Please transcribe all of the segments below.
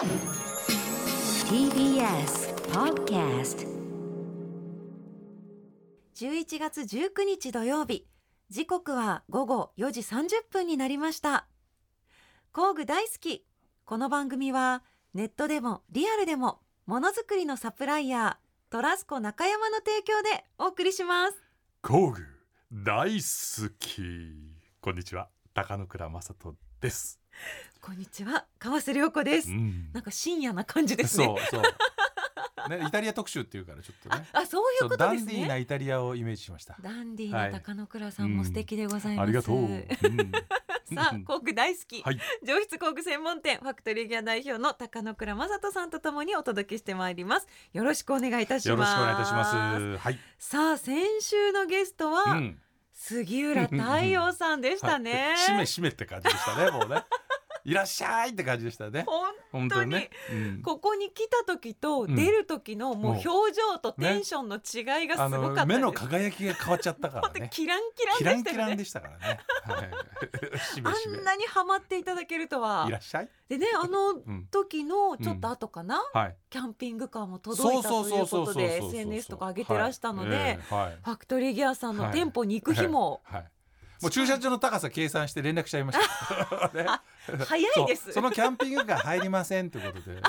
TBS Podcast 11月19日土曜日。時刻は午後4時30分になりました。工具大好き。この番組はネットでもリアルでもものづくりのサプライヤートラスコ中山の提供でお送りします。工具大好き。こんにちは。高野倉正人です、こんにちは川瀬良子です、うん。なんか深夜な感じですね。そうそう。ねイタリア特集っていうからちょっとあね。あそういうことですダンディーなねイタリアをイメージしました。ダンディーはない。高野倉さんも素敵でございます、ありがとう、うん。さあ工具大好き、はい。上質工具専門店ファクトリーギア代表の高野倉正人さんとともにお届けしてまいります。よろしくお願いいたします。よろしくお願いいたします。はい、さあ先週のゲストは、うん。杉浦太陽さんでしたね、はい、しめしめって感じでしたねもうねいらっしゃいって感じでしたね。本当に。ね、うん。ここに来た時とうん。出る時のもう表情とテンションの違いがあすごかったです、の目の輝きが変わっちゃったからね。キランキランキランでしたよね。キランでしたからね、はい、しめしめあんなにハマっていただけるとは。いらっしゃい、でねあのうん、時のちょっと後かな、はい。キャンピングカーも届いたということで SNS とか上げてらしたので、はい。ええはい。ファクトリーギアさんの店舗に行く日もはい、もう駐車場の高さ計算して連絡しちゃいました。ね早いです。そのキャンピングカー入りませんってことで。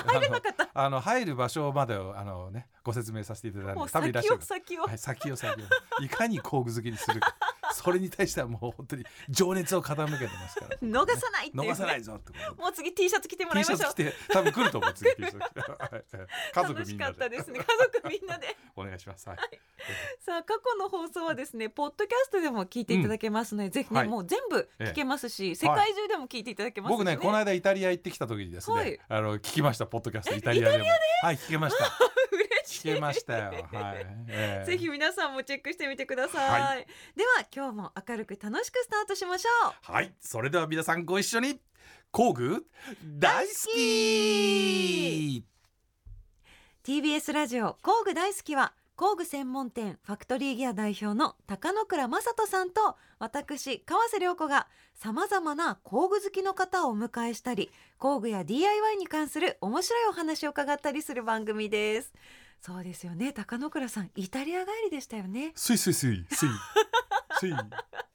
あの入る場所までをあのねご説明させていただいもうて、先。を先を、はい、先を先をいかに工具好きにするかそれに対してはもう本当に情熱を傾けてますから。逃さないっていう、ね。逃さないぞってもう次 T シャツ着てもらい T ましょう。シャツ着。て多分来ると思う次 T シャツ家族みんなで。ったですね。家族みんなで。お願いします。はい。さあ過去の放送はですね、ポッドキャストでも聞いていただけますので、ぜひね、はい。もう全部聞けますし、え世界中でも聞いていただけますし僕ねこの間イタリア行ってきた時にですね、はい。あの聞きましたポッドキャスト。イタリアで？もはい聞けました 聞けましたよ。はい、ええ。ぜひ皆さんもチェックしてみてください。はでは今日も明るく楽しくスタートしましょう。はい。それでは皆さんご一緒に。工具？大好き。TBS ラジオ。工具大好きは工具専門店ファクトリーギア代表の高野倉正人さんと私川瀬良子がさまざまな工具好きの方をお迎えしたり工具や DIY に関する面白いお話を伺ったりする番組ですそうですよね。高野倉さんイタリア帰りでしたよね。 Sì sì sì。Sì。Sì。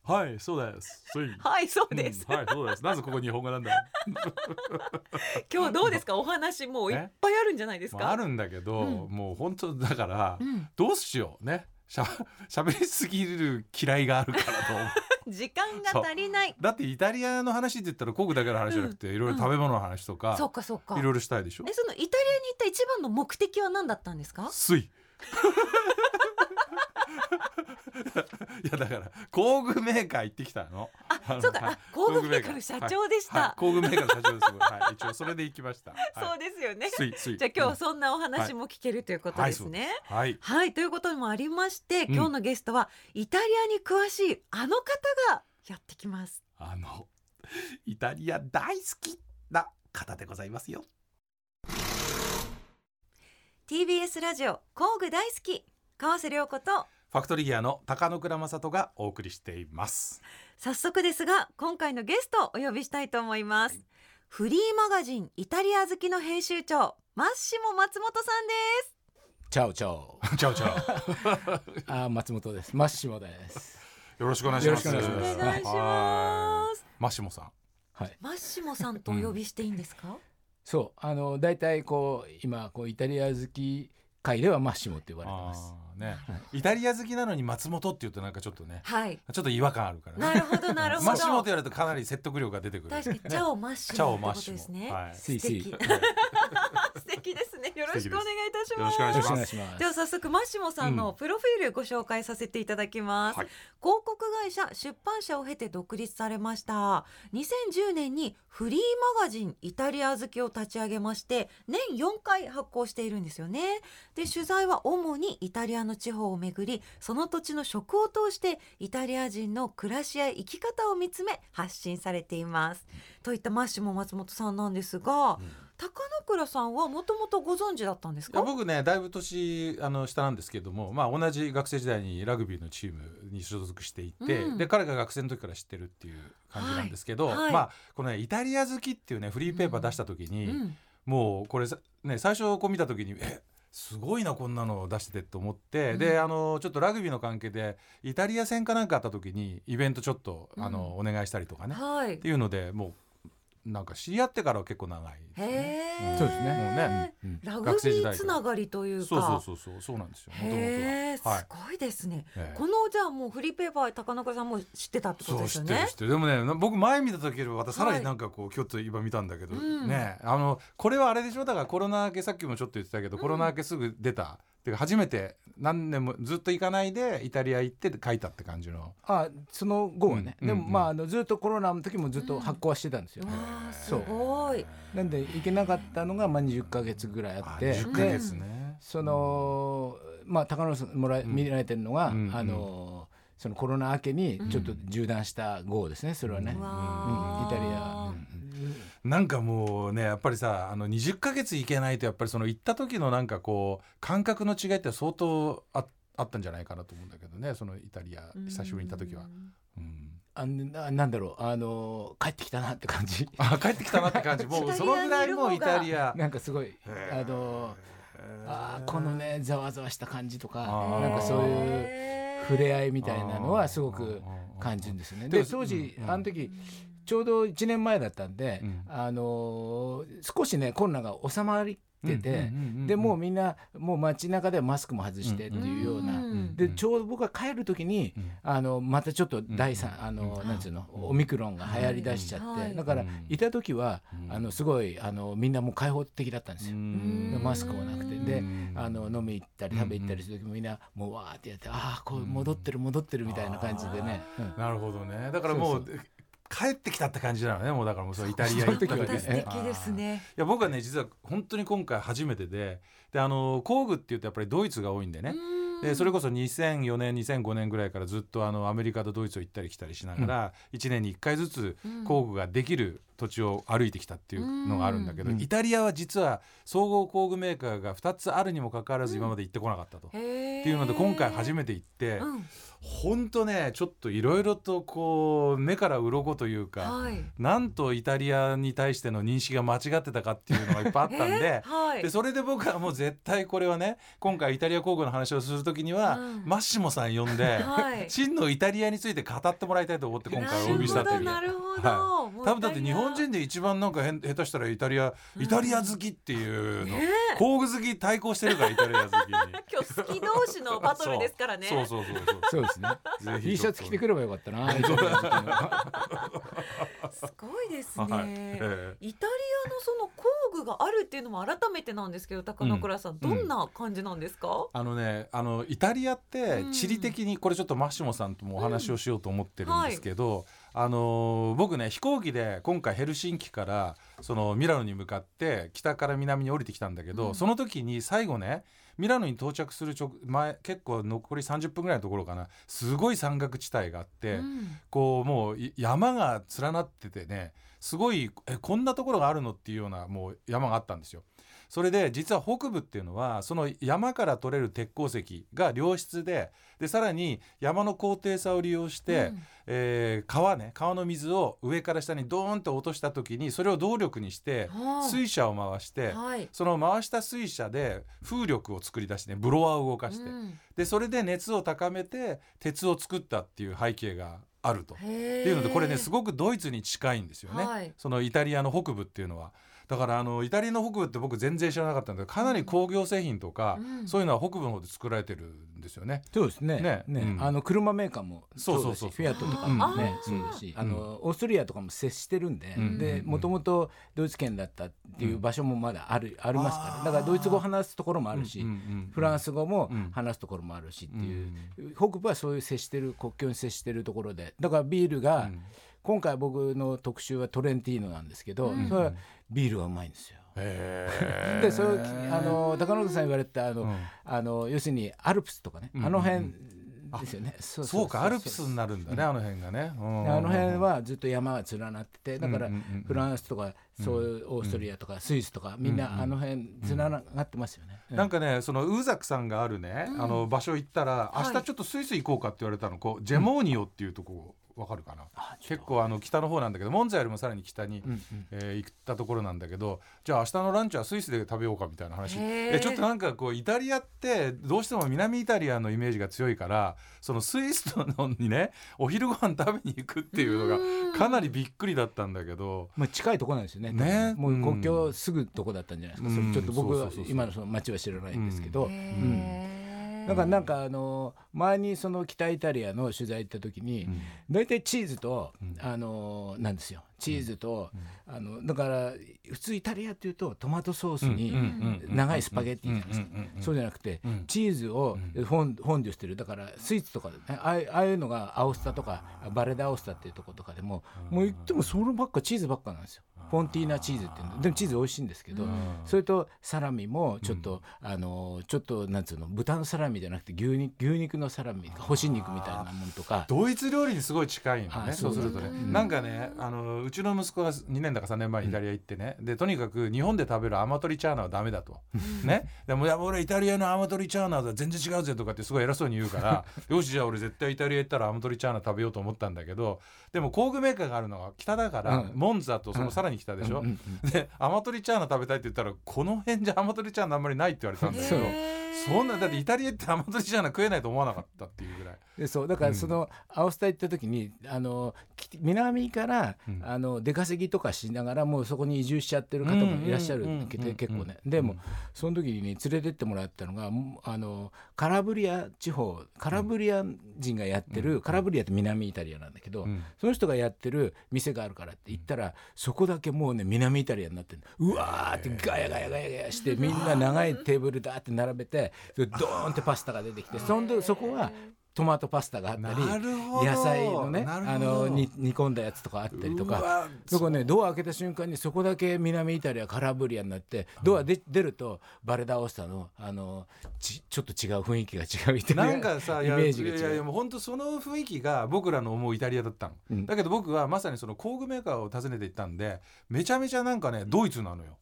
はいそうです。 Sì。はいそうです、うんはいそうです。なぜここ日本語なんだ。今日どうですか？お話もういっぱいあるんじゃないですか？あるんだけど、うん。もう本当だから、うん、どうしようね。しゃしゃべりすぎる嫌いがあるからと思う時間が足りない。だってイタリアの話って言ったら工具だけの話じゃなくて、いろいろ食べ物の話とか、そうかそうか。いろいろしたいでしょ？えそのイタリアに行った一番の目的は何だったんですか？スイ いやだから工具メーカー行ってきたの。あそうか、はい。あ工具メーカーの社長でした、はい、工具メーカーの社長です、はい、一応それで行きました、はい、そうですよね。じゃあ今日はそんなお話も聞けるということですね。はい。はい、ということもありまして、うん。今日のゲストはイタリアに詳しいあの方がやってきます。あのイタリア大好きな方でございますよ。TBS ラジオ工具大好き川瀬良子とファクトリーギアの高野倉正人がお送りしています早速ですが今回のゲストをお呼びしたいと思います。フリーマガジンイタリア好きの編集長マッシモ松本さんです。チャオチャオ。チャオチャ あー、松本です。マッシモです。オよろしくお願いしますよろしくお願いしますお願いします。はいマシモさんはい。マッシモさんとお呼びしていいんですか？そう、あの、大体こう、今、こうイタリア好き界ではマッシモって呼ばれてます。ねはイタリア好きなのに松本って言うとなんかちょっとねはい。ちょっと違和感あるからねなるほどなるほど。マシモと言われるとかなり説得力が出てくる確かにチャオマッシチャモってこオマッシモとですね。はいスイスイ。素敵敵ですね。よろしくお願いいたします。しくお願いします。ろしくお願いします。では早速マッシモさんのプロフィールご紹介させていただきます、はい。広告会社出版社を経て独立されました。2010年にフリーマガジンイタリア好きを立ち上げまして年4回発行しているんですよね。で取材は主にイタリアの地方を巡りその土地の食を通してイタリア人の暮らしや生き方を見つめ発信されています。といったマッシモ松本さんなんですが、高野倉さんはもともとご存知だったんですか？僕ねだいぶ年あの下なんですけども、まあ、同じ学生時代にラグビーのチームに所属していて、うん。で彼が学生の時から知ってるっていう感じなんですけど、はい。はい。まあこのねイタリア好きっていうねフリーペーパー出した時に、うんもうこれさね最初こう見た時にえすごいなこんなの出しててと思って、うん。であのちょっとラグビーの関係でイタリア戦かなんかあった時にイベントちょっとあの、お願いしたりとかね、はい。っていうのでもうなんか知り合ってからは結構長いね、そうですね。もうねうん。ラグビーつながりというか。そうそうそうそう。そうなんですよ。へえすは。い。ごいですね、ええ。このじゃあもうフリーペーパー高中さんも知ってたってことですよね。知ってる知ってる。でもねな僕前見た時よりまたさらはい。になんかこう、今日と今見たんだけど、うん。ね。あのこれはあれでしょ？だからコロナ明けさっきもちょっと言ってたけど、うん。コロナ明けすぐ出たてか初めて何年もずっと行かないでイタリア行って書いたって感じの。あその後はね、でもうんうん。まああのずっとコロナの時もずっと発行はしてたんですよ、わあすそう。ごい。なんで行けなかったのがまあ20ヶ月ぐらいああって10ヶ月ね、そのまあ高野さんもらえうん。見られてるのが、うんあのそのコロナ明けにちょっと縦断した号ですねそれはね、うわうんあイタリア、なんかもうねやっぱりさあの20ヶ月行けないとやっぱりその行った時のなんかこう感覚の違いって相当ああったんじゃないかなと思うんだけどねそのイタリア久しぶりに行った時は。うん。あななんだろうあの帰ってきたなって感じ。あ帰ってきたなって感じ。もうそのぐらいもうイタリア。なんかすごいあのあーこのねざわざわした感じとかなんかそういう触れ合いみたいなのはすごく感じるんですよね。で当時あの時ちょうど1年前だったんで、うん。あのー少しねコロナが収まってて、でもううみんなもう街中ではマスクも外してっていうような、んでちょうど僕が帰る時に、うん。あのまたちょっと第三、うんあの、うん。なんつうのオミクロンが流行りだしちゃって、はい。だから、うん。いた時は、うん。あのすごいあのみんなもう開放的だったんですよ。ん。マスクもなくて。でうん。あの飲み行ったり食べ行ったりする時もみんなもうわーってやってああこう戻ってる戻ってるみたいな感じでね、うんなるほどね。だからもう帰ってきたって感じなのね。もうだからもうそうイタリア行った時ね素敵ですね。いや僕はね実は本当に今回初めてで。であの工具っていうとやっぱりドイツが多いんでね、でそれこそ2004年2005年ぐらいからずっとあのアメリカとドイツを行ったり来たりしながら、1年に1回ずつ工具ができる土地を歩いてきたっていうのがあるんだけど、うん。イタリアは実は総合工具メーカーが2つあるにもかかわらず今まで行ってこなかったと。ってっていうので今回初めて行ってうん本当ねちょっといろいろとこう目から鱗というか、はい。なんとイタリアに対しての認識が間違ってたかっていうのがいっぱいあったんでえ。ー？はい。でそれで僕はもう絶対これはね今回イタリア工具の話をする時には、うん。マッシモさん呼んで、はい。真のイタリアについて語ってもらいたいと思って今回お呼びしたという。なるほど。はどもう多分だって日本人で一番なんか変下手したらイタリアイタリア好きっていうの、アね工具好き対抗してるからイタリア好きに。今日好き同士のバトルですからね。そうそうそうそう。そうですね。ぜひ T シャツ着てくればよかったなすごいですね、はい。ええ。イタリアのその工具があるっていうのも改めてなんですけど高野倉さん、どんな感じなんですか、あのねあのイタリアってうん地理的にこれちょっとマッシモさんともお話をしようと思ってるんですけど、あの僕ね飛行機で今回ヘルシンキからそのミラノに向かって北から南に降りてきたんだけど、うん。その時に最後ねミラノに到着する直前結構残り30分ぐらいのところかな。すごい山岳地帯があって、うん。こうもうい山が連なっててねすごいえこんなところがあるのっていうようなもう山があったんですよ。それで実は北部っていうのはその山から取れる鉄鉱石が良質ででさらに山の高低差を利用して、えー川ね川の水を上から下にドーンと落とした時にそれを動力にして水車を回してはい。その回した水車で風力を作り出してねブロワーを動かして、うん。でそれで熱を高めて鉄を作ったっていう背景があると。っていうのでこれねすごくドイツに近いんですよね、はい。そのイタリアの北部っていうのは。だからあのイタリアの北部って僕全然知らなかったんだけどかなり工業製品とか、うん。そういうのは北部の方で作られてるんですよね。そうですね。ね。うん。あの車メーカーもそうそうそうだしフィアットとかうんもねそうだしあのオーストリアとかも接してるんでうん。でもともとドイツ圏だったっていう場所もまだあるありますから。だからドイツ語を話すところもあるしうんうんうんフランス語もうん。話すところもあるしっていう。北部はそういう接してる国境に接してるところで。だからビールがうん今回僕の特集はトレンティーノなんですけどうん。それはビールがうまいんですよ。でそれをあの高野さん言われたあの、うん。あの要するにアルプスとかね、うんあの辺ですよね。そそうかアルプスになるんだね、あの辺がね。うん。あの辺はずっと山が連なっててだからフランスとかそういうオーストリアとかスイスとかみんうんなあの辺連なってますよね。なんかねそのウーザクさんがあるね、うん。あの場所行ったらはい。明日ちょっとスイス行こうかって言われたのこうジェモーニオっていうとこわかるかな？結構あの北の方なんだけどモンツァよりもさらに北に、うんうん。えー行ったところなんだけどじゃあ明日のランチはスイスで食べようかみたいな話。えちょっとなんかこうイタリアってどうしても南イタリアのイメージが強いからそのスイスのにねお昼ご飯食べに行くっていうのがかなりびっくりだったんだけど。まあ、近いとこなんですよねね。もう国境すぐとこだったんじゃないですか、うん。それちょっと僕は今のその町は知らないんですけど、へーだからなんかあの前にその北イタリアの取材行った時にうん。大体チーズとうん。あのなんですよ。チーズとあのだから普通イタリアっていうとトマトソースに長いスパゲッティじゃないですか。そうじゃなくてうん。チーズをフォンフォンデュしてる。だからスイーツとかでねああいああいうのがアオスタとかバレダアオスタっていうところとかでももう言ってもそればっかチーズばっかなんですよフォンティーナチーズっていうの。でもチーズ美味しいんですけどそれとサラミもちょっとあのちょっとなんつうの豚のサラミじゃなくて牛肉牛肉のサラミ干し肉みたいなものとか。ドイツ料理にすごい近いのねあそうするとね、なんかねあのうちの息子が2年だか3年前にイタリア行ってね、でとにかく日本で食べるアマトリチャーナはダメだと、ね。でもいや俺イタリアのアマトリチャーナは全然違うぜとかってすごい偉そうに言うから よしじゃあ俺絶対イタリア行ったらアマトリチャーナ食べようと思ったんだけどでも工具メーカーがあるのが北だから、うん。モンザとそのさらに北でしょ、うんうんでアマトリチャーナ食べたいって言ったらこの辺じゃアマトリチャーナあんまりないって言われたんだけどへーそんなだってイタリア行ってアマトリチャーナ食えないと思わなかったっていうぐらい。でそうだからそのアオスタ行った時にあのき南から、うん。あの出稼ぎとかしながらもうそこに移住しちゃってる方もいらっしゃるうんうんうんけうん結構ね。でもその時に連れてってもらったのがあのカラブリア地方カラブリア人がやってる、カラブリアって南イタリアなんだけど、うん。その人がやってる店があるからって言ったらそこだけもうね南イタリアになってるうわーってガヤガヤガヤガヤしてみんな長いテーブルだって並べてドーンってパスタが出てきてそんでそこはトマトパスタがあったり野菜のねあのに煮込んだやつとかあったりとかそこねドア開けた瞬間にそこだけ南イタリアカラブリアになってドアで出るとバレダオスタのあのちちょっと違う雰囲気が違うイタリアなんかさイメージが違う。いやいやもう本当その雰囲気が僕らの思うイタリアだったの、うん。だけど僕はまさにその工具メーカーを訪ねて行ったんでめちゃめちゃなんかねドイツなのよ。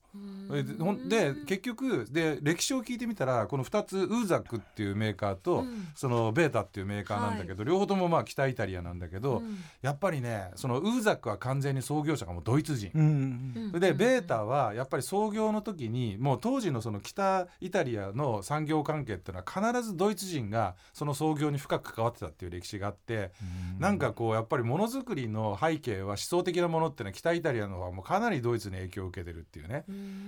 えで結局で歴史を聞いてみたらこの2つウーザックっていうメーカーと、うん。そのベータっていうメーカーなんだけど、両方ともまあ北イタリアなんだけど、うん。やっぱりねそのウーザックは完全に創業者がもうドイツ人。うんうんでベータはやっぱり創業の時にもう当時のその北イタリアの産業関係っていうのは必ずドイツ人がその創業に深く関わってたっていう歴史があってなんかこうやっぱりものづくりの背景は思想的なものっていうのは北イタリアの方はもうかなりドイツに影響を受けてるっていうね。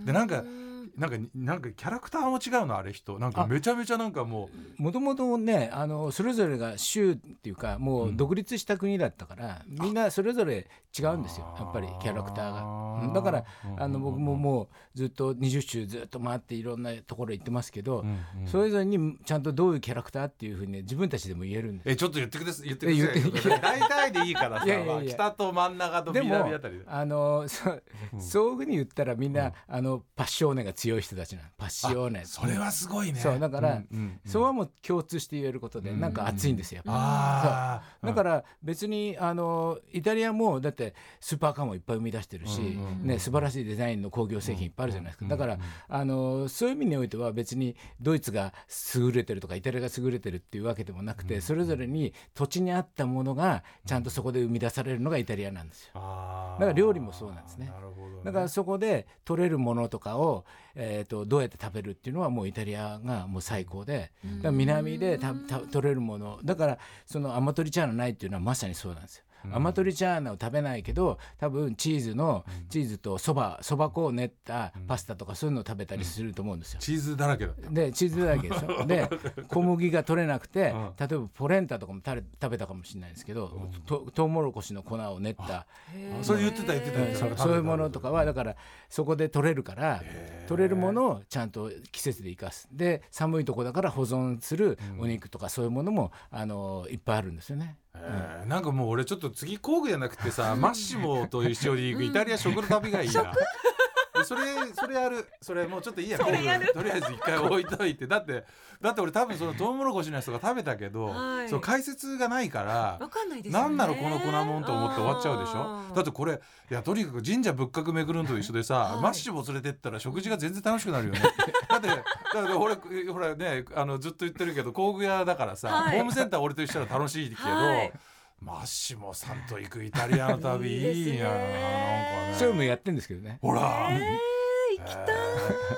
でなんかなんかなんかキャラクターも違うのあれ人。なんかめちゃめちゃなんかももともとねあのそれぞれが州っていうかもう独立した国だったから、みんなそれぞれ違うんですよ。やっぱりキャラクターが。だからうんあの僕ももうずっと20州ずっと回っていろんなところ行ってますけど、うんうんそれぞれにちゃんとどういうキャラクターっていうふうにね自分たちでも言えるんです。えちょっと言ってください。言ってください。大体でいいからさ いやいやいや。まあ北と真ん中と南あたりで。あのそそういうふうに言ったらみんな、あのパッショーネが強い人たちなの。パッショーネ。それはすごいね。そうだから、それはもう共通して言えることで、うん。なんか熱いんですよ。ああだから別にあのイタリアもだってスーパーカーもいっぱい生み出してるし、うんうんね、素晴らしいデザインの工業製品いっぱいあるじゃないですか、うんだからあのそういう意味においては別にドイツが優れてるとかイタリアが優れてるっていうわけでもなくて、それぞれに土地に合ったものがちゃんとそこで生み出されるのがイタリアなんですよ。だから料理もそうなんですね。なるほどね。だからそこで取れるものとかを、えー、とどうやって食べるっていうのはもうイタリアがもう最高で南でたた取れるものだからそのアマトリチャーナないっていうのはまさにそうなんですよ。アマトリチャーナを食べないけど多分チーズのチーズとそばそば粉を練ったパスタとかそういうのを食べたりすると思うんですよ。チーズだらけだったでチーズだらけでしょ。で小麦が取れなくてうん。例えばポレンタとかも食べ食べたかもしれないですけどとトウモロコシの粉を練った。それ言ってた言ってた。そういうものとかはだからそこで取れるから取れるものをちゃんと季節で生かす。で寒いとこだから保存するお肉とかそういうものもあのいっぱいあるんですよね。えーなんかもう俺ちょっと次工具じゃなくてさマッシモと一緒に行くイタリア食の旅がいいな。でそれそれやる。それもうちょっといいや。とりあえず一回置いといて。だってだって俺多分そのトウモロコシのやつとか食べたけど、はい。その解説がないからわかんないですよね。なんなのこの粉もんと思って終わっちゃうでしょ？だってこれいやとにかく神社仏閣巡るのと一緒でさ、はい。マッシュも連れてったら食事が全然楽しくなるよね。だってだって俺ほらねあのずっと言ってるけど工具屋だからさ、はい。ホームセンター俺と一緒なら楽しいけど、はいマッシモさんと行くイタリアの旅 いいですね。いいな。なんかね。そういうのもやってんですけどね。ほら、えー、行きたい、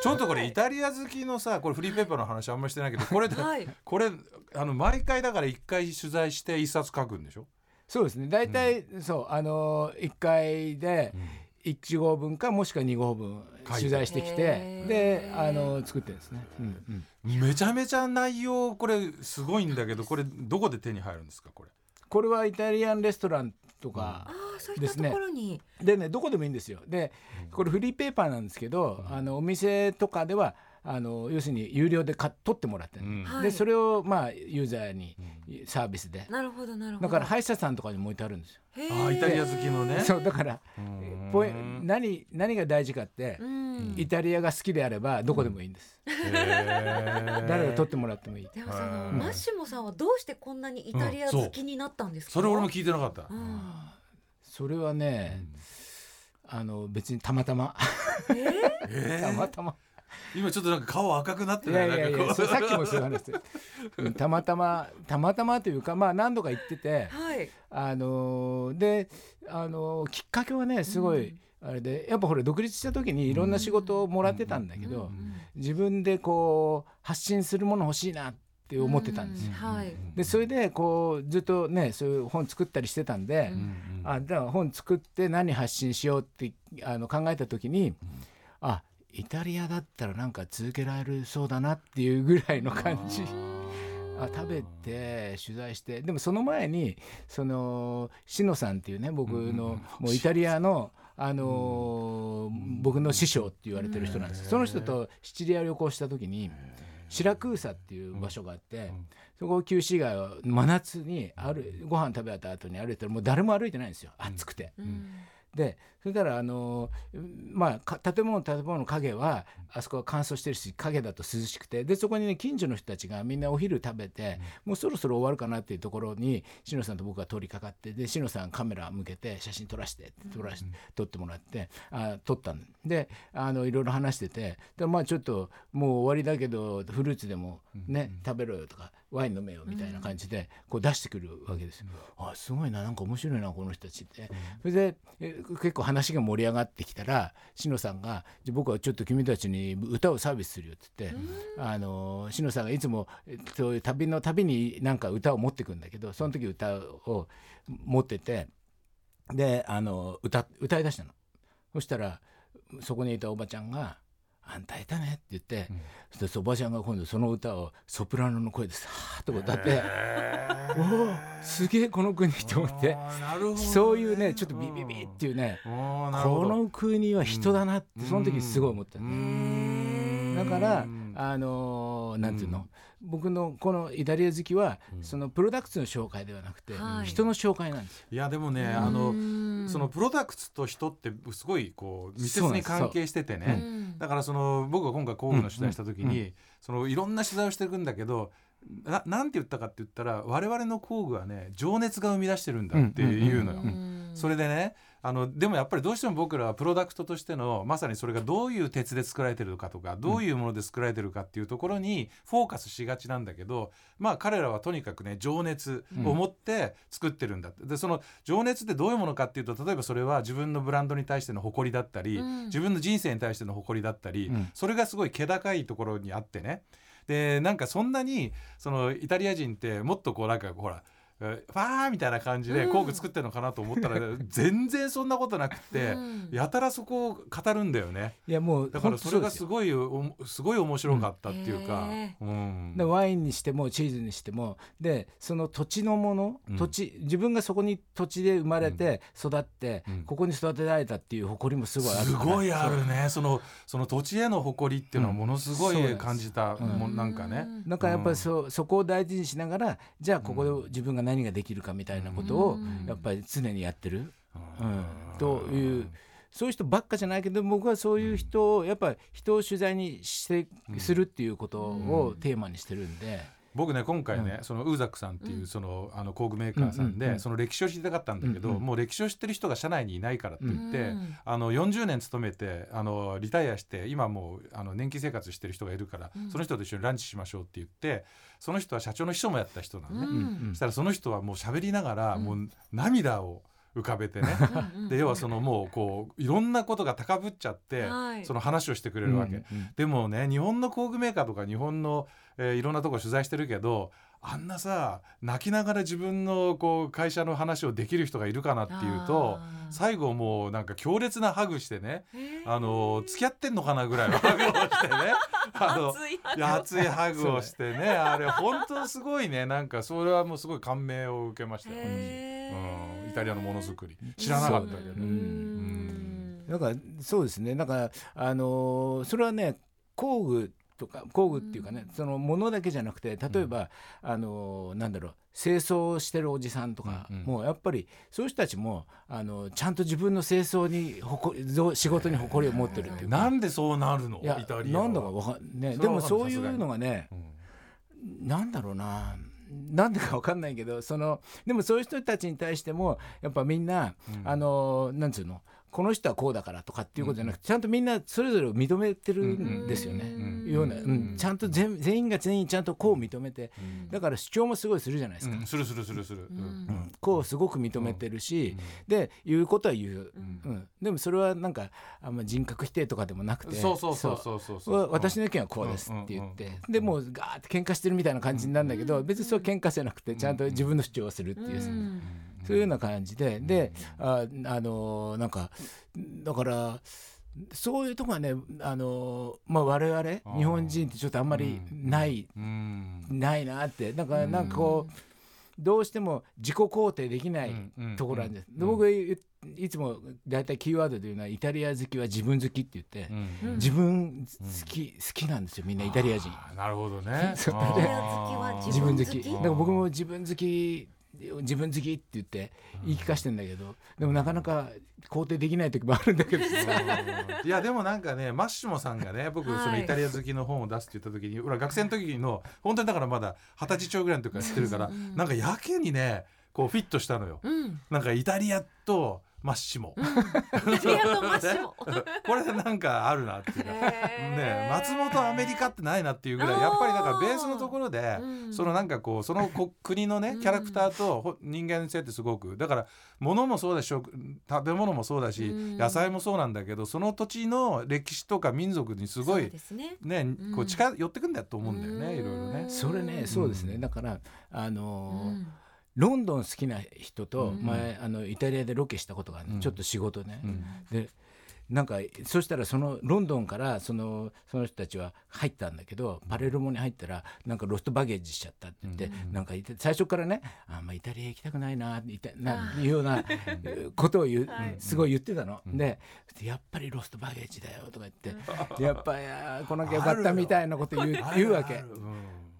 ちょっとこれイタリア好きのさこれフリーペーパーの話あんまりしてないけど これではい。これあの毎回だから一回取材して一冊書くんでしょ、そうですね。大体、そうあの1回で1号分かもしくは2号分取材してきてであの作ってるんですね、うんうん。めちゃめちゃ内容これすごいんだけどこれどこで手に入るんですかこれ？これはイタリアンレストランとか、ああそういったところに、でねどこでもいいんですよ。でこれフリーペーパーなんですけど、あのお店とかではあの要するに有料で買っ取ってもらってる、うん。はい。でそれをまあユーザーにサービスで、なるほどなるほど。だから歯医者さんとかにも置いてあるんですよ。あイタリア好きのね。そうだからうん。ポイ何何が大事かって、うん。イタリアが好きであればどこでもいいんです、へー。誰が取ってもらってもいい。でもその、うんマッシモさんはどうしてこんなにイタリア好きになったんですか、それ俺も聞いてなかった、うん。それはね、あの別にたまたま。えー？たまたま今ちょっとなんか顔赤くなっていない？やいやいやさっきもそういう話でうんたまたまたまたまというかまあ何度か行っててはい。あのーであのーきっかけはねすごい、あれでやっぱほら独立した時にいろんな仕事をもらってたんだけど、うん。自分でこう発信するもの欲しいなって思ってたんですよ。うんはい。でそれでこうずっとねそういう本作ったりしてたんで、うん。あだから本作って何発信しようってあの考えた時に、あイタリアだったらなんか続けられそうだなっていうぐらいの感じ。あ食べて取材してでもその前にそのシノさんっていうね僕のもうイタリアの、あのー僕の師匠って言われてる人なんですその人とシチリア旅行した時にシラクーサっていう場所があってそこを旧市街を真夏にあるご飯食べ終わった後に歩いたらもう誰も歩いてないんですよ。暑くて。うんでそれからあのまあか建物建物の影はあそこは乾燥してるし影だと涼しくてでそこにね近所の人たちがみんなお昼食べて、もうそろそろ終わるかなっていうところに志乃さんと僕が通りかかってで志乃さんカメラ向けて写真撮らせて撮らし撮ってもらってあ撮ったんであのいろいろ話しててでまあちょっともう終わりだけどフルーツでもね、食べろよとかワイン飲めよみたいな感じでこう出してくるわけですよ。あすごいななんか面白いなこの人たちって。それでえ結構話が盛り上がってきたら志乃さんが「じゃあ僕はちょっと君たちに歌をサービスするよ」って言って、あの志乃さんがいつもえそういう旅の旅になんか歌を持ってくんだけどその時歌を持っててであの歌歌いだしたの。そしたらそこにいたおばちゃんが「あんた下手ね」って言って、そしておばちゃんが今度その歌をソプラノの声でさーっと歌って「おおすげえこの国」と思って。そういうねちょっとビビビっていうねこの国は人だなってその時すごい思ったうねん。だからうんあのーなんていうの？僕のこのイタリア好きはそのプロダクツの紹介ではなくてはい。人の紹介なんですよ。いやでもねあのうんそのプロダクツと人ってすごいこう密接に関係しててうねん。だからその僕が今回工具の取材した時うん。うにそのいろんな取材をしていくんだけどななんて言ったかって言ったら我々の工具はね情熱が生み出してるんだっていうのよ。うん。それでねあのでもやっぱりどうしても僕らはプロダクトとしてのまさにそれがどういう鉄で作られてるかとかどういうもので作られてるかっていうところにフォーカスしがちなんだけどまあ彼らはとにかくね情熱を持って作ってるんだって、でその情熱ってどういうものかっていうと例えばそれは自分のブランドに対しての誇りだったり、うん。自分の人生に対しての誇りだったり、うん。それがすごい気高いところにあってね。でなんかそんなにそのイタリア人ってもっとこうなんかほらえファーみたいな感じでうん。工具作ってるのかなと思ったら、全然そんなことなくって、うん。やたらそこを語るんだよね。いやもうだからそれがすいごいおすごい面白かったっていうか、うん。でワインにしてもチーズにしてもでその土地のもの、うん。土地自分がそこに土地で生まれて育って、うん。ここに育てられたっていう誇りもすごいあるすごいあるね。そのその土地への誇りっていうのはものすごい感じた、うんもなんかね。だからやっぱりそ,、そこを大事にしながらじゃあここで自分が何ができるかみたいなことをうん。やっぱり常にやってる、ううん。というそういう人ばっかじゃないけど僕はそういう人をやっぱり人を取材にしてするっていうことをテーマにしてるんで。僕ね今回ね、うそのウーザックさんっていううん。そのあの工具メーカーさんで、うんうんうんその歴史を知りたかったんだけど、うんうん。もう歴史を知ってる人が社内にいないからって言って、うんあの40年勤めてあのリタイアして今もうあの年金生活してる人がいるから、うん。その人と一緒にランチしましょうって言ってその人は社長の秘書もやった人なのね、うんうん。そしたらその人はもう喋りながら、うん。もう涙を浮かべてね。で要はそのもうこういろんなことが高ぶっちゃって、はい。その話をしてくれるわけ、うんうんでもね日本の工具メーカーとか日本の、えーいろんなとこ取材してるけどあんなさ泣きながら自分のこう会社の話をできる人がいるかなっていうと最後もうなんか強烈なハグしてねあの付き合ってんのかなぐらいの ハグをしてね。あの熱いいや熱いハグをしてね。あれ本当すごいね。なんかそれはもうすごい感銘を受けましたよ、うん、イタリアのものづくり。知らなかったけど。うね。ん。だからそうですね。だからあのーそれはね工具とか工具っていうかね、うん。そのものだけじゃなくて例えば、あのーなんだろう清掃してるおじさんとか、うんうん。もうやっぱりそういう人たちもあのちゃんと自分の清掃に誇りぞ仕事に誇りを持ってるっていうか。なんでそうなるの？いやイタリアは。なんだかわかんねでもそういうのがねうん。なんだろうななんでかわかんないけどそのでもそういう人たちに対してもやっぱみんな、うん。あのなんつうの？この人はこうだからとかっていうことじゃなくて、ちゃんとみんなそれぞれを認めてるんですよね。うんよ。うな、うん、ちゃんと全全員が全員ちゃんとこう認めてだから主張もすごいするじゃないですか。うん。するするするする、うん。うん。こうすごく認めてるし、で言うことは言う、うん。うん、でもそれはなんかあんま人格否定とかでもなくてそうそうそうそうそうそう。私の意見はこうですって言って、でもうガーって喧嘩してるみたいな感じになるんだけど、別にそれは喧嘩じゃなくてちゃんと自分の主張をするっていう、うんそういうような感じでであ、あのなんかだからそういうとこはね、あのまあ、我々ー。日本人ってちょっとあんまりない、うん。ないなって。なん。かなんかこう、どうしても自己肯定できないうんところなんです。うん。で僕いいつも大体キーワードで言うのはイタリア好きは自分好きって言って、うん。自分好き、好きなんですよみんなイタリア人。なるほどね。イタリア好きは自自分好き？分好き。だから僕も自分好き自分好きって言って言い聞かせてんだけど、でもなかなか肯定できない時もあるんだけどさ、うん。いやでもなんかねマッシモさんがね僕はい。そのイタリア好きの本を出すって言った時に俺は学生の時の本当にだからまだ二十歳ちょいぐらいの時から知ってるからうん。なんかやけにねこうフィットしたのよ。うん。なんかイタリアとマッシモ。イタリアとマッシモ。これなんかあるなっていうか。ねね松本アメリカってないなっていうぐらいやっぱりだからベースのところでうん。そのなんかこうそのこ国のねうん。キャラクターとほ人間性ってすごく。だから物もそうだし食食べ物もそうだしうん。野菜もそうなんだけどその土地の歴史とか民族にすごいですね。こう近寄ってくんだよと思うんだよねうん。いろいろね。それねそうですね。だからあのーうんロンドン好きな人とうん。前あのイタリアでロケしたことがあちょっと仕事ね、うん。でなんかそしたらそのロンドンからそのその人たちは入ったんだけどパレルモに入ったらなんかロストバゲージしちゃったって言って、うん。なんか最初からねあんまあイタリア行きたくないなみたいないうような ことを言う、はい。すごい言ってたの。うん。でやっぱりロストバゲージだよとか言って、やっぱ来なきゃよかったみたいなこと言う言うわけ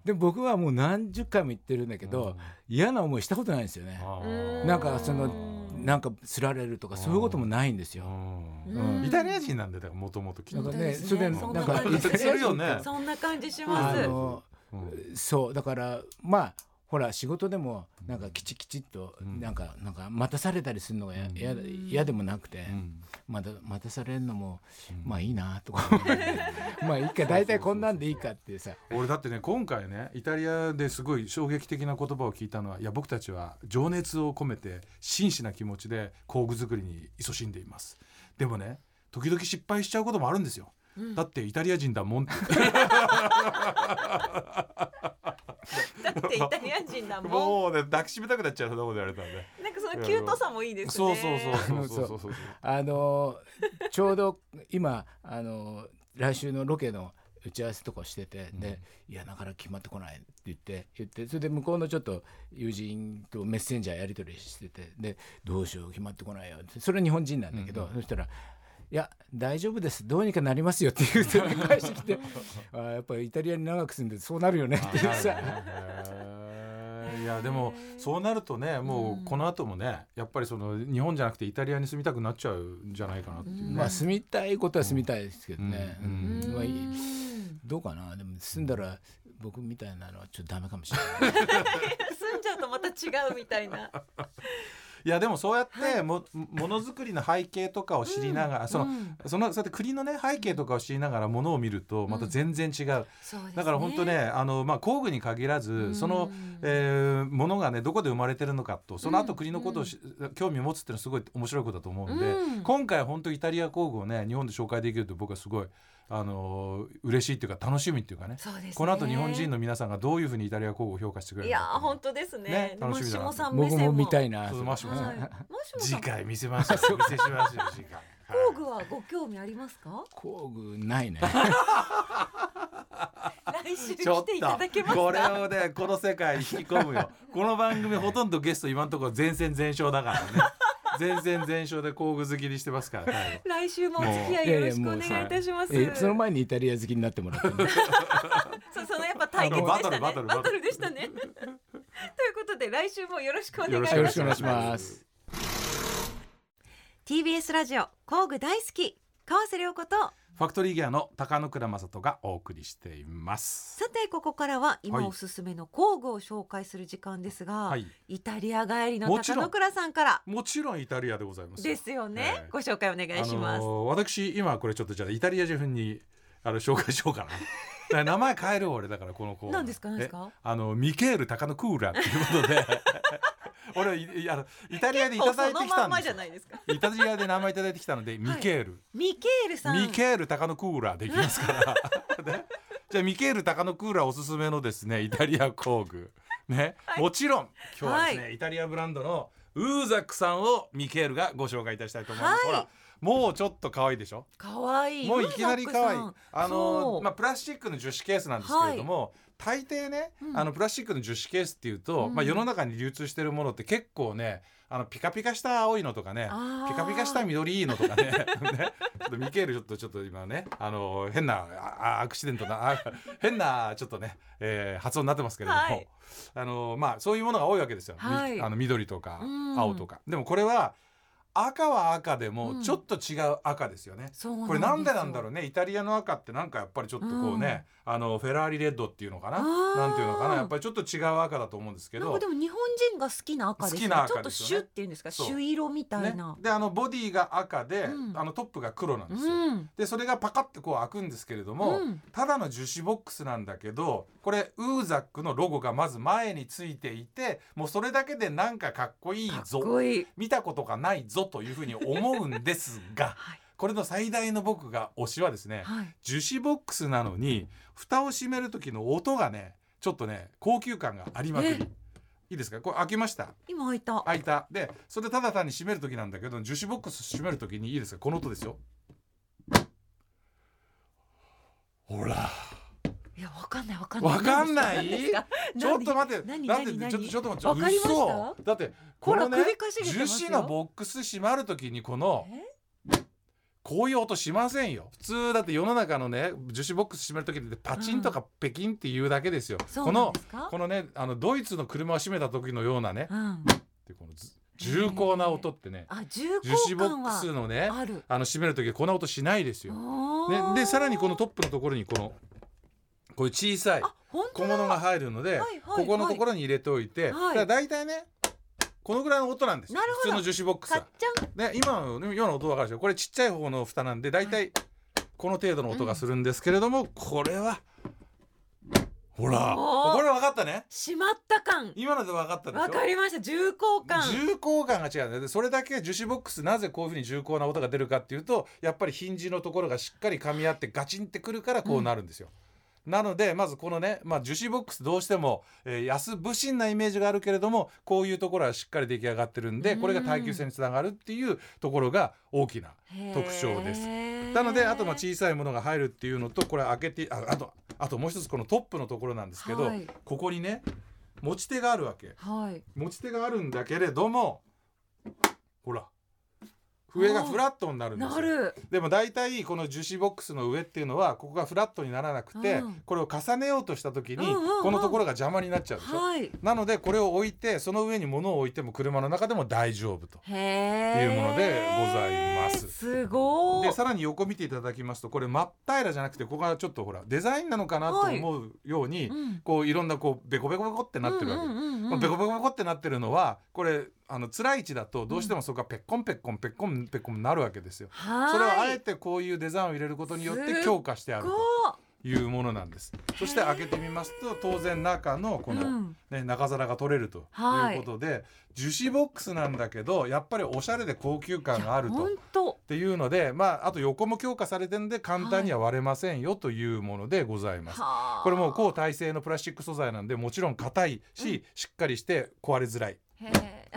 で僕はもう何十回も言ってるんだけど、嫌な思いしたことないんですよね。なんかそのなんかすられるとかそういうこともないんですよ。イタリア人なんでだからもともときっとなんかね、それでなんかそんな感じするよね。そんな感じしあます。のうん。そう。だからまあほら仕事でもなんかきちきちっとうん。なんかなんか待たされたりするのがやうん。嫌だ嫌でもなくてうん。また待たされるのもうん。まあいいなとか まあいいか大体こんなんでいいかってさ。俺だってね今回ねイタリアですごい衝撃的な言葉を聞いたのはいや僕たちは情熱を込めて真摯な気持ちで工具作りに勤しんでいます。でもね時々失敗しちゃうこともあるんですよ、うん。だってイタリア人だもんって だってイタリア人だもん。もうね抱きしめたくなっちゃうそんなこと言われたんでなんかそのキュートさもいいですね。そうそうそうそうそう。そうあのちょうど今あの来週のロケの打ち合わせとかしてて、うん。で「いやなかなか決まってこない」って言って言ってそれで向こうのちょっと友人とメッセンジャーやり取りしててで「どうしよう決まってこないよ」って。それは日本人なんだけど、うん。そしたら「いや大丈夫です。どうにかなりますよ」って言うて返してきて あーやっぱりイタリアに長く住んでそうなるよねってあさ。いやでもそうなるとねもうこの後もねやっぱりその日本じゃなくてイタリアに住みたくなっちゃうんじゃないかなっていうね、まあ住みたいことは住みたいですけどね、うんうん。うん。まあいい。どうかな？でも住んだら僕みたいなのはちょっとダメかもしれない。住んじゃうとまた違うみたいな。いやでもそうやってはい。もものづくりの背景とかを知りながら、そのうん。そのそうやって国のね背景とかを知りながらものを見るとまた全然違う、だから本当ねあの、まあ、工具に限らず、うん。その、えーものがねどこで生まれてるのかとその後うん国のことをし、興味を持つっていうのはすごい面白いことだと思うんで、うん。今回本当イタリア工具をね日本で紹介できると僕はすごいあの嬉しいっていうか楽しみっていうかね。そうですね。この後日本人の皆さんがどういうふうにイタリア工具を評価してくれるいうのは本当ですね。ね楽しみだな。僕も見たいなそうマシモさんはい、次回見せますよ。お見せしますよ次回。工具はご興味ありますか？工具ないね。来週来ていただけますとこれかをねこの世界に引き込むよ。この番組ほとんどゲスト今のところ全戦全勝だからね全戦全勝で工具好きにしてますから ね来週もお付き合いよろしくお願いいたします。えその前にイタリア好きになってもらって。ね そうそのやっぱ対決でしたね。バトルバトルバトル。ルでしたね。ということで来週もよろしくお願いいよたします。よろしくお願いします。TBS ラジオ工具大好き川瀬良子とファクトリーギアの高野倉正人がお送りしています。さてここからは今はい。おすすめの工具を紹介する時間ですが、はい。イタリア帰りの高野倉さんから。もちろんイタリアでございます。ですよね、ええ。ご紹介お願いします、あのー私今これちょっとじゃあイタリア人にあの紹介しようかな。名前変える俺だからこの子何ですか何ですか？えあのミケール高野クーラーっていうことで俺いいあのイタリアでいただいてきたんですイタリアで名前いただいてきたので、ミケール。ミケールさん。ミケール高野クーラーできますから、ね、じゃあミケール高野クーラーおすすめのですねイタリア工具。ね、もちろん今日はですね、はイタリアブランドのウーザックさんをミケールがご紹介いたしたいと思います、はい。ほらもうちょっと可愛いでしょ？可愛い。もういきなり可愛い。あのまあプラスチックの樹脂ケースなんですけれども、大抵ね、うん。あのプラスチックの樹脂ケースっていうと、うん。まあ世の中に流通してるものって結構ねあのピカピカした青いのとかねピカピカした緑いいのとかね ねちょっとミケールちょっとちょっと今ねあの変なああアクシデントなあ変なちょっとね、えー発音になってますけれども、はい。あのまあそういうものが多いわけですよ、みはい。あの緑とかうん。青とか、でもこれは赤は赤でもうん。ちょっと違う赤ですよね、そうこれなんでなんだろうね。ねイタリアの赤ってなんかやっぱりちょっとこうね、あのフェラーリレッドっていうのかな？なんていうのかな？やっぱりちょっと違う赤だと思うんですけど。かでも日本人が好きな赤ですね。好きな赤ちょっとですよねシュっていうんですか？朱色みたいね。な、、であのボディが赤で、うん。あのトップが黒なんですよ。うん。でそれがパカッてこう開くんですけれども、うん。ただの樹脂ボックスなんだけどこれウーザックのロゴがまず前についていてもうそれだけでなんかかっこいいぞ。こいい。見たことがないぞというふうに思うんですが はい。これの最大の僕が推しはですねはい。樹脂ボックスなのに蓋を閉める時の音がねちょっとね高級感がありまくり。えいいですか？これ開きました？今開いた。開いた。でそれただ単に閉める時なんだけど樹脂ボックス閉める時にいいですか？この音ですよ。ほらいやわかんないわかんない。わかんない？ちょっと待って。何？だってちょっとちょっと待って。嘘。だってこのね樹脂のボックス閉まる時にこのえ？こういう音しませんよ。普通だって世の中のね樹脂ボックス閉める時ってパチンとかペキンっていうだけですよ、このこのねあのドイツの車を閉めた時のようなね、うん。でこのず重厚な音ってね樹脂厚ボックスのねあの閉める時こんな音しないですよ。ねね、でさらにこのトップのところにこのこういう小さい小物が入るので、はいはいここのところに入れておいて、はい。だ大体ねこのぐらいの音なんです。普通の樹脂ボックスは。ね、今のような音わかるでしょ？これちっちゃい方の蓋なんで大体この程度の音がするんですけれども、これはほらこれ分かったね。しまった感。今ので分かったでしょ？わかりました。重厚感。重厚感が違うんだよでそれだけ樹脂ボックスなぜこういうふうに重厚な音が出るかっていうとやっぱりヒンジのところがしっかり噛み合ってガチンってくるからこうなるんですよ。なのでまずこのね、まあ、樹脂ボックスどうしても、えー安物心なイメージがあるけれどもこういうところはしっかり出来上がってるんでうん。これが耐久性につながるっていうところが大きな特徴です。なのであとまあ小さいものが入るっていうのとこれ開けてああとあともう一つこのトップのところなんですけど、はい。ここにね持ち手があるわけ。はい。持ち手があるんだけれどもほら上がフラットになるんですよ。でも大体この樹脂ボックスの上っていうのはここがフラットにならなくて、うん。これを重ねようとした時にこのところが邪魔になっちゃうでしょ、はい。なのでこれを置いてその上に物を置いても車の中でも大丈夫と。いうものでございます。すごいでさらに横見ていただきますとこれ真っ平らじゃなくてここがちょっとほらデザインなのかなと思うように、うん。こういろんなこうベコベコベコってなってるわけ、うんうんうんうん。まあベコベコベコってなってるのはこれあの辛い位置だとどうしてもそこがペッコンペッコンペッコンペッコンになるわけですよ。はい。それをあえてこういうデザインを入れることによって強化してあるごというものなんです。そして開けてみますと当然中のこの、うん。ね、中皿が取れるとはいいうことで、樹脂ボックスなんだけどやっぱりおしゃれで高級感があると。っていうので、まあ、あと横も強化されてるんで簡単には割れませんよというものでございます。はあ。これも高耐性のプラスチック素材なんでもちろん硬いし、しっかりして壊れづらい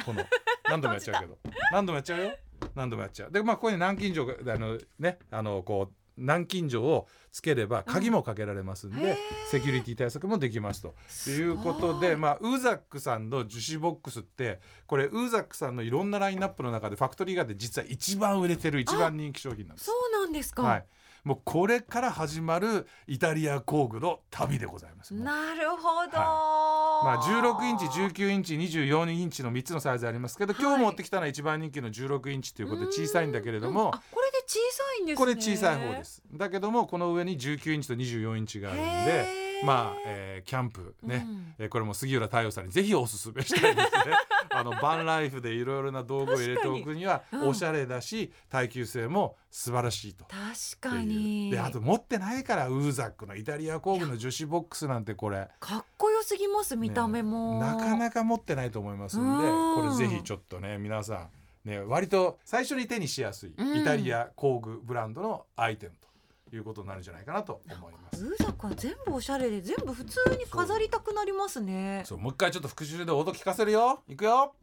この。何度もやっちゃうけど。何度もやっちゃうよ。何度もやっちゃう。でまあここに南京錠があのねあのこう南京錠をつければ鍵もかけられますんで、へー。セキュリティ対策もできますと。ということで、まあ、ウーザックさんの樹脂ボックスってこれウーザックさんのいろんなラインナップの中でファクトリーガーで実は一番売れてる一番人気商品なんです。そ。うなんですか、はい、もうこれから始まるイタリア工具の旅でございます。なるほど、まあ、16インチ19インチ24インチの3つのサイズありますけど、はい。今日持ってきたのは一番人気の16インチということで小さいんだけれども、うん。あこれで小さいんですね。これ小さい方です。だけどもこの上に19インチと24インチがあるんでまあ、えーキャンプね、うん。えーこれも杉浦太陽さんにぜひおすすめしたいですね。あのバンライフでいろいろな道具を入れておくにはおしゃれだし耐久性も素晴らしいと。確かに。であと持ってないからウーザックのイタリア工具の樹脂ボックスなんてこれ。かっこよすぎます見た目も、ねなかなか持ってないと思いますんでうん。これぜひちょっとね皆さんね割と最初に手にしやすいうんイタリア工具ブランドのアイテムということになるんじゃないかなと思います。ウーザックは全部おしゃれで全部普通に飾りたくなりますねそうもう一回ちょっと復習で音聞かせるよいくよ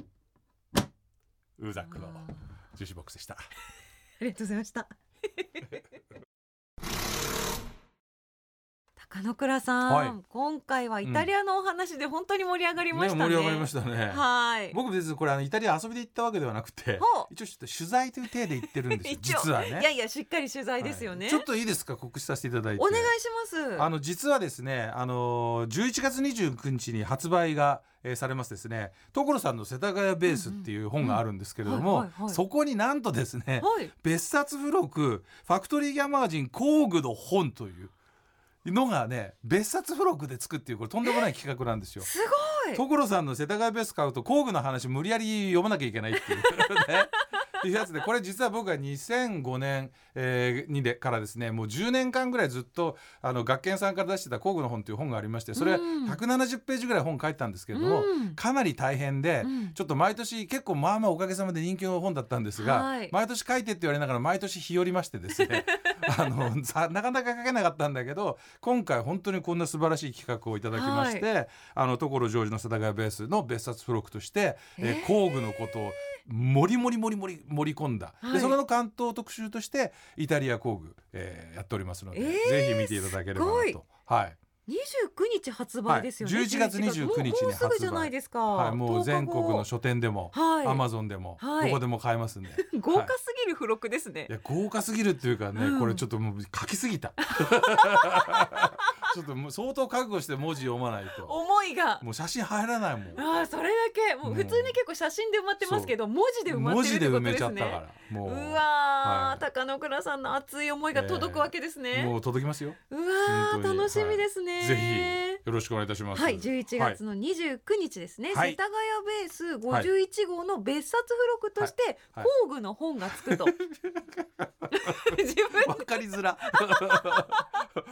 ウーザックの樹脂ボックスでした。ありがとうございました。高野倉さん、はい今回はイタリアのお話で本当に盛り上がりましたね。盛り上がりましたね。はい。僕別にこれあのイタリア遊びで行ったわけではなくて一応ちょっと取材という体で行ってるんです 実はね。いやいやしっかり取材ですよね。はいちょっといいですか告知させていただいて。お願いします。あの実はですね、あの11月29日に発売が、えーされますですね所さんの「世田谷ベース」っていう本があるんですけれどうんもそこになんとですねはい。別冊付録ファクトリーギャマージン工具の本というのがね別冊付録でつくっていうこれとんでもない企画なんですよ。すごい。所さんの世田谷ベース買うと工具の話無理やり読まなきゃいけないっていう ね。っていうやつでこれ実は僕が2005年、えーにでからですねもう10年間ぐらいずっとあの学研さんから出してた工具の本という本がありましてそれはうん。170ページぐらい本書いたんですけれども、うん。かなり大変で、うん。ちょっと毎年結構まあまあおかげさまで人気の本だったんですが、はい。毎年書いてって言われながら毎年日和りましてですね あのさなかなか書けなかったんだけど今回本当にこんな素晴らしい企画をいただきまして、あの所ジョージの世田谷ベースの別冊付録として、えーえー。工具のことをもりもりもりもり盛り込んだ、はい。でそれの関東特集としてイタリア工具、えーやっておりますので、えーぜひ見ていただければなと。はい29日発売ですよね。はい。11月29日にもうもうすぐじゃ発売ないですか。はい、もう全国の10書店でも、はい。アマゾンでも、はい。どこでも買えますんで。豪華すぎる付録ですね。い。や豪華すぎるっていうかね、うん。これちょっともう書きすぎた。ちょっともう相当覚悟して文字読まないと。思いが。もう写真入らないもん。ああそれだけ。もう普通に結構写真で埋まってますけど文字で埋ま文ってるってこと字で埋めですねちゃったからもう。うわー、はい。高野倉さんの熱い思いが届くわけですね、もう届きますよ。うわ楽しみですね、ぜひよろしくお願いいたします。はい、11月の29日ですね、はい。世田谷ベース51号の別冊付録としてはい。工具の本がつくと、自分わかりづら。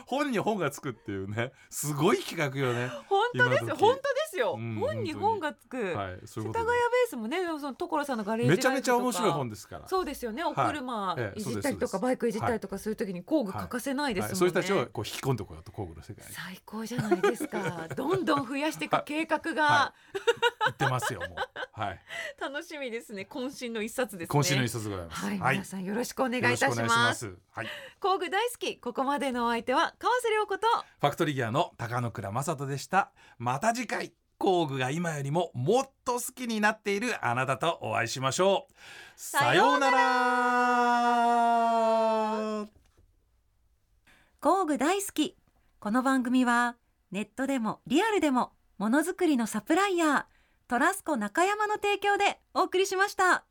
本に本がつくっていうね。すごい企画よね。本当です本当ですよ、うん本に本がつく、はい世田谷ベースもねその所さんのガレージめちゃめちゃ面白い本ですから。そうですよね。お車ええいじったりとか、バイクいじったりとかするときに工具欠かせないですもんね、はい、そういう人たちをこう引き込んでこようと工具の世界に最高じゃないですか。どんどん増やしていく計画が。は言ってますよもう。はい。楽しみですね。渾身の一冊ですね。今週の一冊でございます。はい、皆さんよろしくお願いいたします。はい。工具大好きここまでのお相手は川瀬良子と。ファクトリーギアの高野倉正人でした。また次回工具が今よりももっと好きになっているあなたとお会いしましょう。さようなら。工具大好きこの番組はネットでもリアルでもものづくりのサプライヤートラスコ中山の提供でお送りしました。